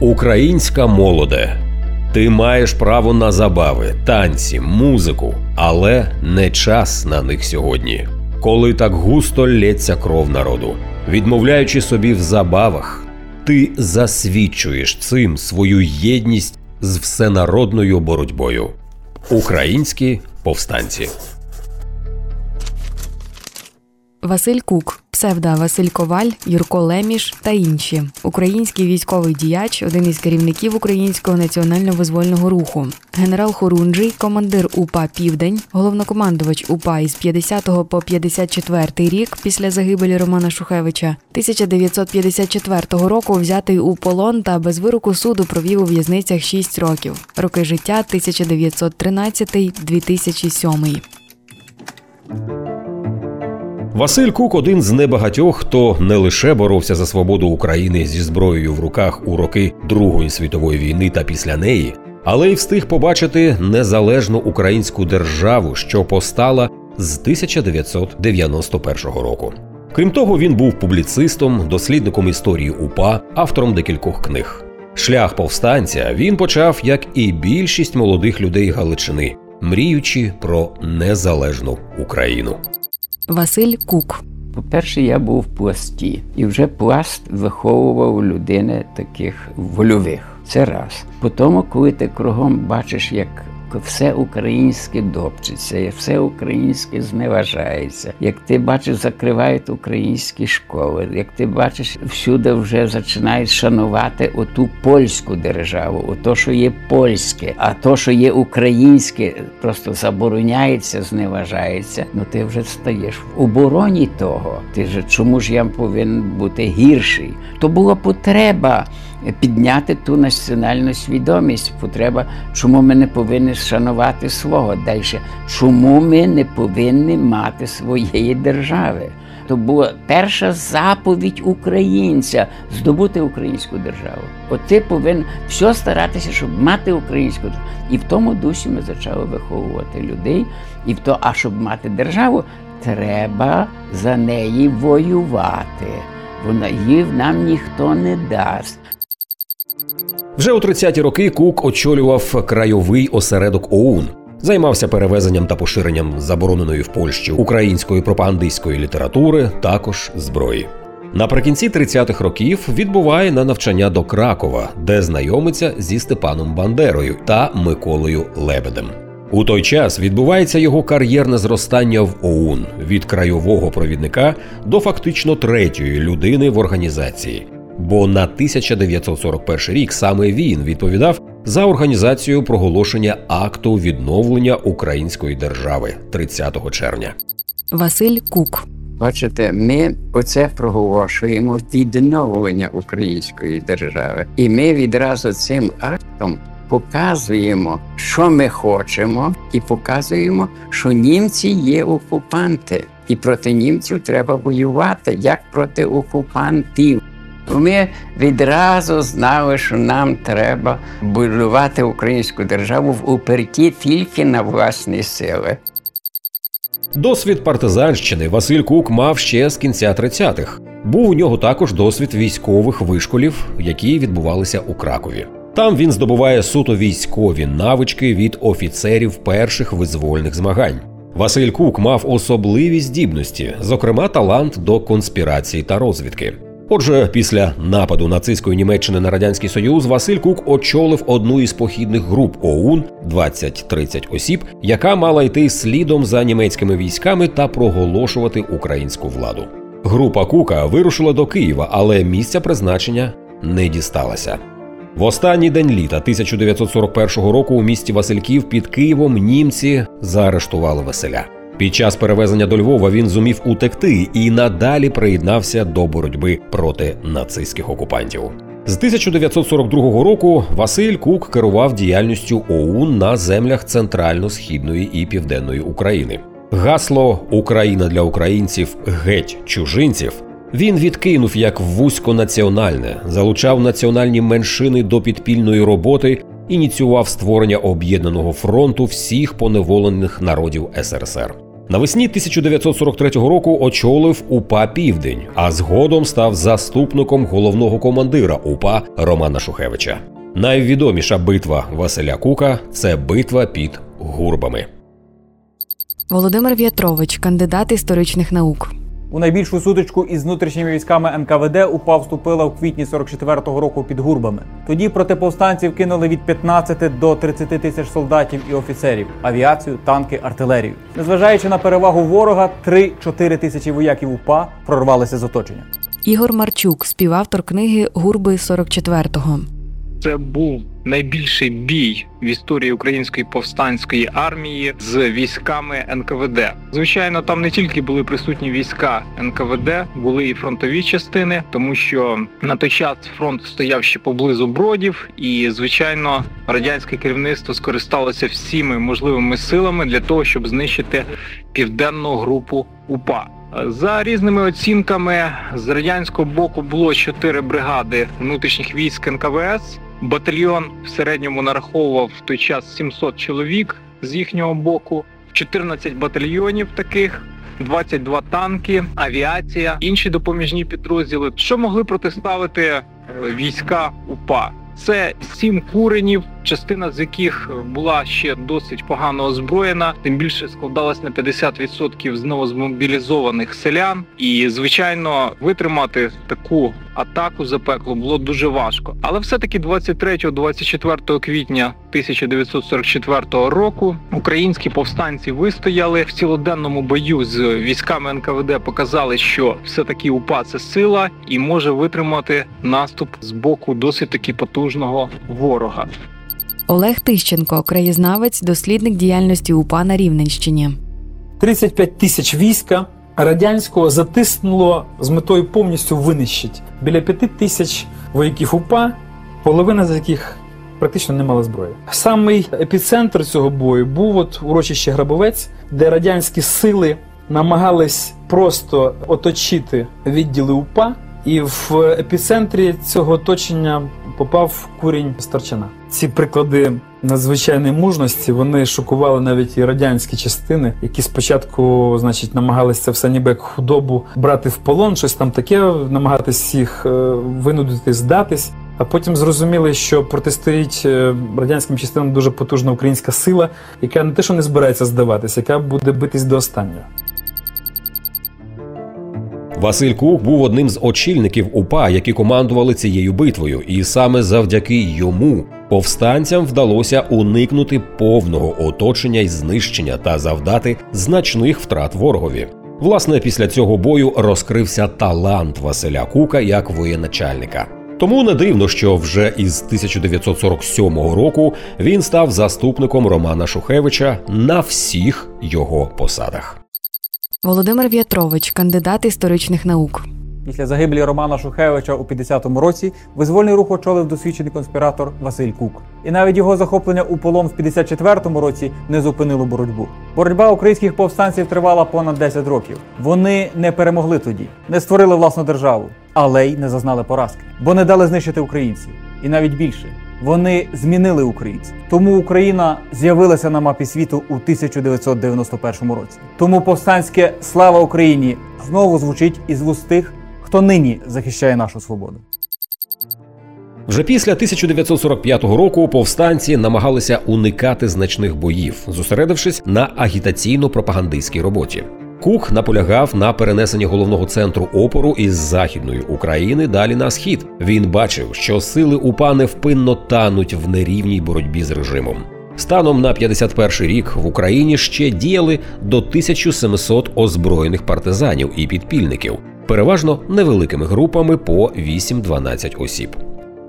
Українська молоде. Ти маєш право на забави, танці, музику, але не час на них сьогодні. Коли так густо лється кров народу, відмовляючи собі в забавах, ти засвідчуєш цим свою єдність з всенародною боротьбою. Українські повстанці. Василь Кук, псевда Василь Коваль, Юрко Леміш та інші. Український військовий діяч, один із керівників українського національно-визвольного руху. Генерал Хорунжий, командир УПА Південь, головнокомандувач УПА із 50 по 54 рік після загибелі Романа Шухевича, 1954 року взятий у полон та без вироку суду провів у в'язницях 6 років. Роки життя 1913-2007. Василь Кук один з небагатьох, хто не лише боровся за свободу України зі зброєю в руках у роки Другої світової війни та після неї, але й встиг побачити незалежну українську державу, що постала з 1991 року. Крім того, він був публіцистом, дослідником історії УПА, автором декількох книг. Шлях повстанця він почав, як і більшість молодих людей Галичини, мріючи про незалежну Україну. Василь Кук. По-перше, я був в пласті, і вже пласт виховував людини таких вольових. Це раз. По тому, коли ти кругом бачиш, як все українське допчиться, все українське зневажається. Як ти бачиш, закривають українські школи, як ти бачиш, всюди вже починають шанувати оту польську державу, ото, що є польське, а то, що є українське, просто забороняється, зневажається. Ну ти вже стаєш в обороні того. Ти ж чому ж я повинен бути гірший? То була потреба підняти ту національну свідомість. Потреба, чому ми не повинні шанувати свого далі, чому ми не повинні мати своєї держави. То була перша заповідь українця здобути українську державу. От ти повинен все старатися, щоб мати українську державу. І в тому дусі ми почали виховувати людей. І в то, а щоб мати державу, треба за неї воювати. Вона її нам ніхто не дасть. Вже у 30-ті роки Кук очолював крайовий осередок ОУН, займався перевезенням та поширенням забороненої в Польщі української пропагандистської літератури, також зброї. Наприкінці 30-х років відбуває на навчання до Кракова, де знайомиться зі Степаном Бандерою та Миколою Лебедем. У той час відбувається його кар'єрне зростання в ОУН від крайового провідника до фактично третьої людини в організації. Бо на 1941 рік саме він відповідав за організацію проголошення акту відновлення української держави 30 червня. Василь Кук. Бачите, ми оце проголошуємо відновлення української держави, і ми відразу цим актом показуємо, що ми хочемо, і показуємо, що німці є окупанти, і проти німців треба воювати як проти окупантів. Ми відразу знали, що нам треба будувати українську державу в уперті тільки на власні сили. Досвід партизанщини Василь Кук мав ще з кінця 30-х. Був у нього також досвід військових вишколів, які відбувалися у Кракові. Там він здобуває суто військові навички від офіцерів перших визвольних змагань. Василь Кук мав особливі здібності, зокрема талант до конспірації та розвідки. Отже, після нападу нацистської Німеччини на радянський союз Василь Кук очолив одну із похідних груп ОУН 20-30 осіб, яка мала йти слідом за німецькими військами та проголошувати українську владу. Група Кука вирушила до Києва, але місця призначення не дісталася. В останній день літа 1941 року у місті Васильків під Києвом німці заарештували Василя. Під час перевезення до Львова він зумів утекти і надалі приєднався до боротьби проти нацистських окупантів. З 1942 року Василь Кук керував діяльністю ОУН на землях центрально-східної і південної України. Гасло Україна для українців геть чужинців він відкинув як вузьконаціональне, залучав національні меншини до підпільної роботи, ініціював створення об'єднаного фронту всіх поневолених народів СРСР. Навесні 1943 року очолив УПА Південь, а згодом став заступником головного командира УПА Романа Шухевича. Найвідоміша битва Василя Кука це битва під гурбами. Володимир В'ятрович, кандидат історичних наук. У найбільшу сутичку із внутрішніми військами НКВД УПА вступила в квітні 44-го року під гурбами. Тоді проти повстанців кинули від 15 до 30 тисяч солдатів і офіцерів, авіацію, танки, артилерію. Незважаючи на перевагу ворога, 3-4 тисячі вояків УПА прорвалися з оточення. Ігор Марчук, співавтор книги Гурби 44-го. Це був найбільший бій в історії української повстанської армії з військами НКВД. Звичайно, там не тільки були присутні війська НКВД, були і фронтові частини, тому що на той час фронт стояв ще поблизу бродів, і звичайно, радянське керівництво скористалося всіми можливими силами для того, щоб знищити південну групу УПА. За різними оцінками з радянського боку було чотири бригади внутрішніх військ НКВС. Батальйон в середньому нараховував в той час 700 чоловік з їхнього боку, 14 батальйонів таких. 22 танки, авіація, інші допоміжні підрозділи, що могли протиставити е, війська УПА. Це сім куренів, частина з яких була ще досить погано озброєна, тим більше складалась на 50% з новозмобілізованих селян. І звичайно, витримати таку атаку запекло було дуже важко. Але все-таки 23-24 квітня 1944 року українські повстанці вистояли в цілоденному бою з військами НКВД. Показали, що все таки УПА це сила і може витримати наступ з боку досить таки потужного ворога. Олег Тищенко, краєзнавець, дослідник діяльності УПА на Рівненщині. 35 тисяч війська радянського затиснуло з метою повністю винищити біля 5 тисяч вояків УПА, половина з яких практично не мала зброї. Самий епіцентр цього бою був от урочище Грабовець, де радянські сили намагались просто оточити відділи УПА. І в епіцентрі цього оточення попав курінь Старчана. Ці приклади надзвичайної мужності вони шокували навіть і радянські частини, які спочатку, значить, намагалися це все ніби як худобу брати в полон, щось там таке, намагатись їх е, винудити здатись. А потім зрозуміли, що протистоїть е, радянським частинам дуже потужна українська сила, яка не те, що не збирається здаватися, яка буде битись до останнього. Василь Кук був одним з очільників УПА, які командували цією битвою, і саме завдяки йому повстанцям вдалося уникнути повного оточення й знищення та завдати значних втрат ворогові. Власне, після цього бою розкрився талант Василя Кука як воєначальника. Тому не дивно, що вже із 1947 року він став заступником Романа Шухевича на всіх його посадах. Володимир В'ятрович, кандидат історичних наук. Після загибелі Романа Шухевича у 50-му році визвольний рух очолив досвідчений конспіратор Василь Кук. І навіть його захоплення у полон в 54-му році не зупинило боротьбу. Боротьба українських повстанців тривала понад 10 років. Вони не перемогли тоді, не створили власну державу, але й не зазнали поразки, бо не дали знищити українців. І навіть більше вони змінили українців. Тому Україна з'явилася на мапі світу у 1991 році. Тому повстанське слава Україні знову звучить із вуст тих, хто нині захищає нашу свободу. Вже після 1945 року повстанці намагалися уникати значних боїв, зосередившись на агітаційно-пропагандистській роботі. Кук наполягав на перенесенні головного центру опору із західної України далі на схід. Він бачив, що сили УПА невпинно тануть в нерівній боротьбі з режимом. Станом на 51 рік в Україні ще діяли до 1700 озброєних партизанів і підпільників, переважно невеликими групами по 8-12 осіб.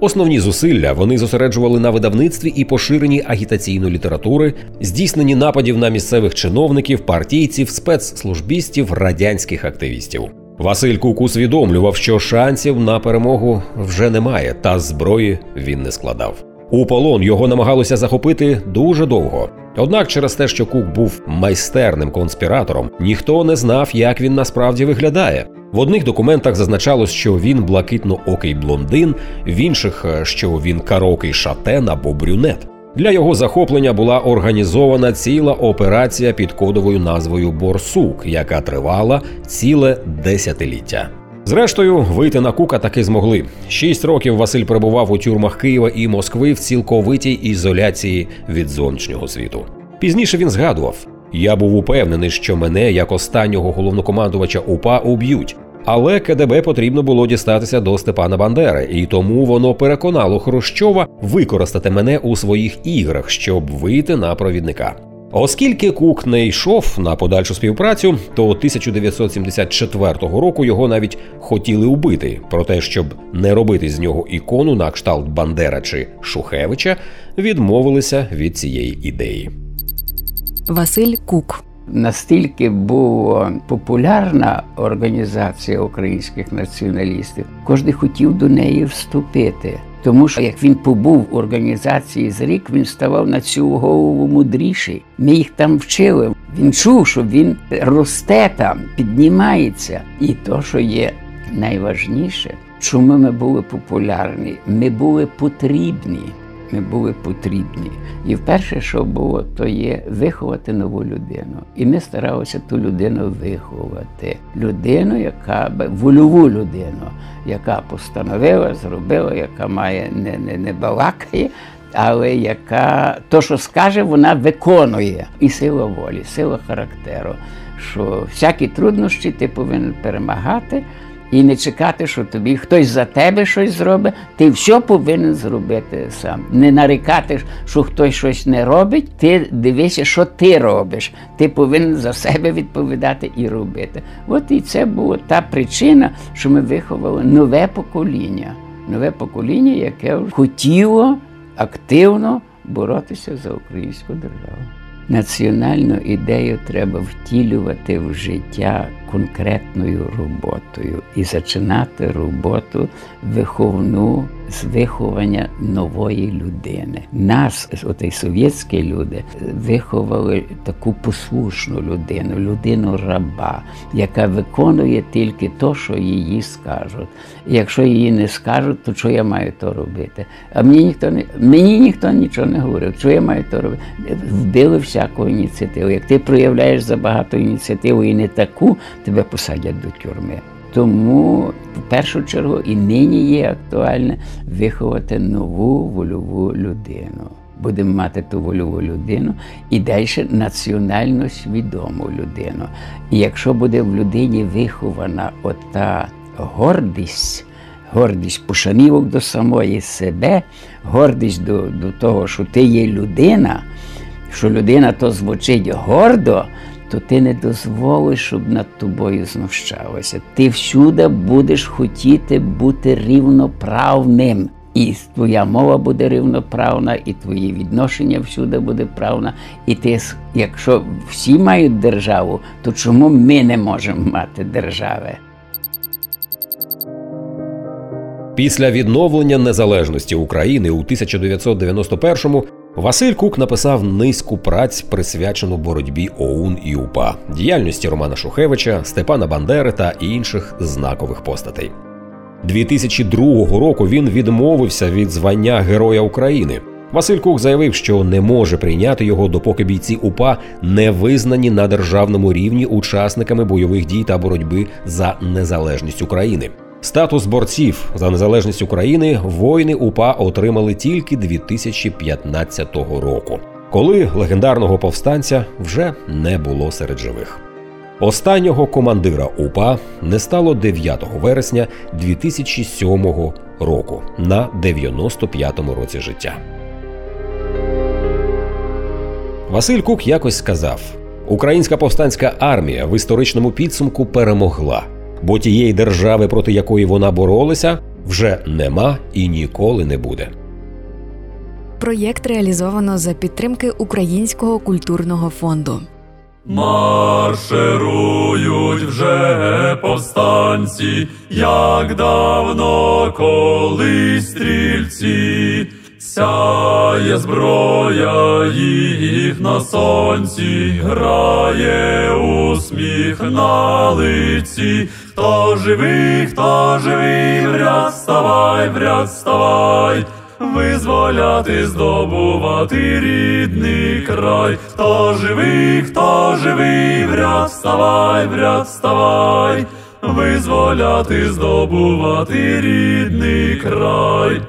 Основні зусилля вони зосереджували на видавництві і поширенні агітаційної літератури, здійсненні нападів на місцевих чиновників, партійців, спецслужбістів, радянських активістів. Василь Кук усвідомлював, що шансів на перемогу вже немає, та зброї він не складав. У полон його намагалося захопити дуже довго. Однак, через те, що Кук був майстерним конспіратором, ніхто не знав, як він насправді виглядає. В одних документах зазначалось, що він блакитно-окий блондин, в інших, що він карокий шатен або брюнет. Для його захоплення була організована ціла операція під кодовою назвою Борсук, яка тривала ціле десятиліття. Зрештою, вийти на кука таки змогли. Шість років Василь перебував у тюрмах Києва і Москви в цілковитій ізоляції від зовнішнього світу. Пізніше він згадував: я був упевнений, що мене, як останнього головнокомандувача УПА, уб'ють. Але КДБ потрібно було дістатися до Степана Бандери, і тому воно переконало Хрущова використати мене у своїх іграх, щоб вийти на провідника. Оскільки Кук не йшов на подальшу співпрацю, то 1974 року його навіть хотіли убити. Про те, щоб не робити з нього ікону на кшталт Бандера чи Шухевича, відмовилися від цієї ідеї. Василь Кук. Настільки була популярна організація українських націоналістів, кожен хотів до неї вступити. Тому що як він побув в організації з рік, він ставав на цю голову мудріший. Ми їх там вчили. Він чув, що він росте там, піднімається. І то, що є найважніше, чому ми були популярні, ми були потрібні. Були потрібні. І вперше, що було, то є виховати нову людину. І ми старалися ту людину виховати. Людину, яка вольову людину, яка постановила, зробила, яка має не, не, не балакає, але яка то, що скаже, вона виконує. І сила волі, сила характеру. Що всякі труднощі ти повинен перемагати. І не чекати, що тобі хтось за тебе щось зробить, ти все повинен зробити сам. Не нарікати, що хтось щось не робить, ти дивишся, що ти робиш. Ти повинен за себе відповідати і робити. От і це була та причина, що ми виховали нове покоління, нове покоління, яке хотіло активно боротися за українську державу. Національну ідею треба втілювати в життя конкретною роботою і починати роботу виховну з виховання нової людини. Нас, оті совєтські люди, виховали таку послушну людину, людину раба, яка виконує тільки то, що її скажуть. Якщо її не скажуть, то що я маю то робити? А мені ніхто не мені ніхто нічого не говорив, що я маю то робити. Вбили всяку ініціативу. Як ти проявляєш забагато ініціативу і не таку, тебе посадять до тюрми. Тому в першу чергу і нині є актуальне виховати нову вольову людину. Будемо мати ту вольову людину і далі національно свідому людину. І якщо буде в людині вихована ота гордість, гордість пошанівок до самої себе, гордість до, до того, що ти є людина, що людина то звучить гордо то ти не дозволиш, щоб над тобою знущалося. Ти всюди будеш хотіти бути рівноправним. І твоя мова буде рівноправна, і твої відношення всюди буде правна. І ти, якщо всі мають державу, то чому ми не можемо мати держави? Після відновлення незалежності України у 1991-му Василь Кук написав низку праць, присвячену боротьбі ОУН і УПА, діяльності Романа Шухевича, Степана Бандери та інших знакових постатей. 2002 року він відмовився від звання Героя України. Василь Кук заявив, що не може прийняти його, допоки бійці УПА не визнані на державному рівні учасниками бойових дій та боротьби за незалежність України. Статус борців за незалежність України воїни УПА отримали тільки 2015 року, коли легендарного повстанця вже не було серед живих. Останнього командира УПА не стало 9 вересня 2007 року на 95-му році життя. Василь Кук якось сказав: Українська повстанська армія в історичному підсумку перемогла бо тієї держави, проти якої вона боролася, вже нема і ніколи не буде. Проєкт реалізовано за підтримки Українського культурного фонду. Марширують вже повстанці, як давно колись стрільці. Сяє зброя їх на сонці, грає усміх на лиці, хто живий, хто живий, вряд ставай, вряд ставай, визволяти, здобувати рідний край. Хто живий, хто живий, в ряд вставай, в ряд вставай, визволяти, здобувати рідний край.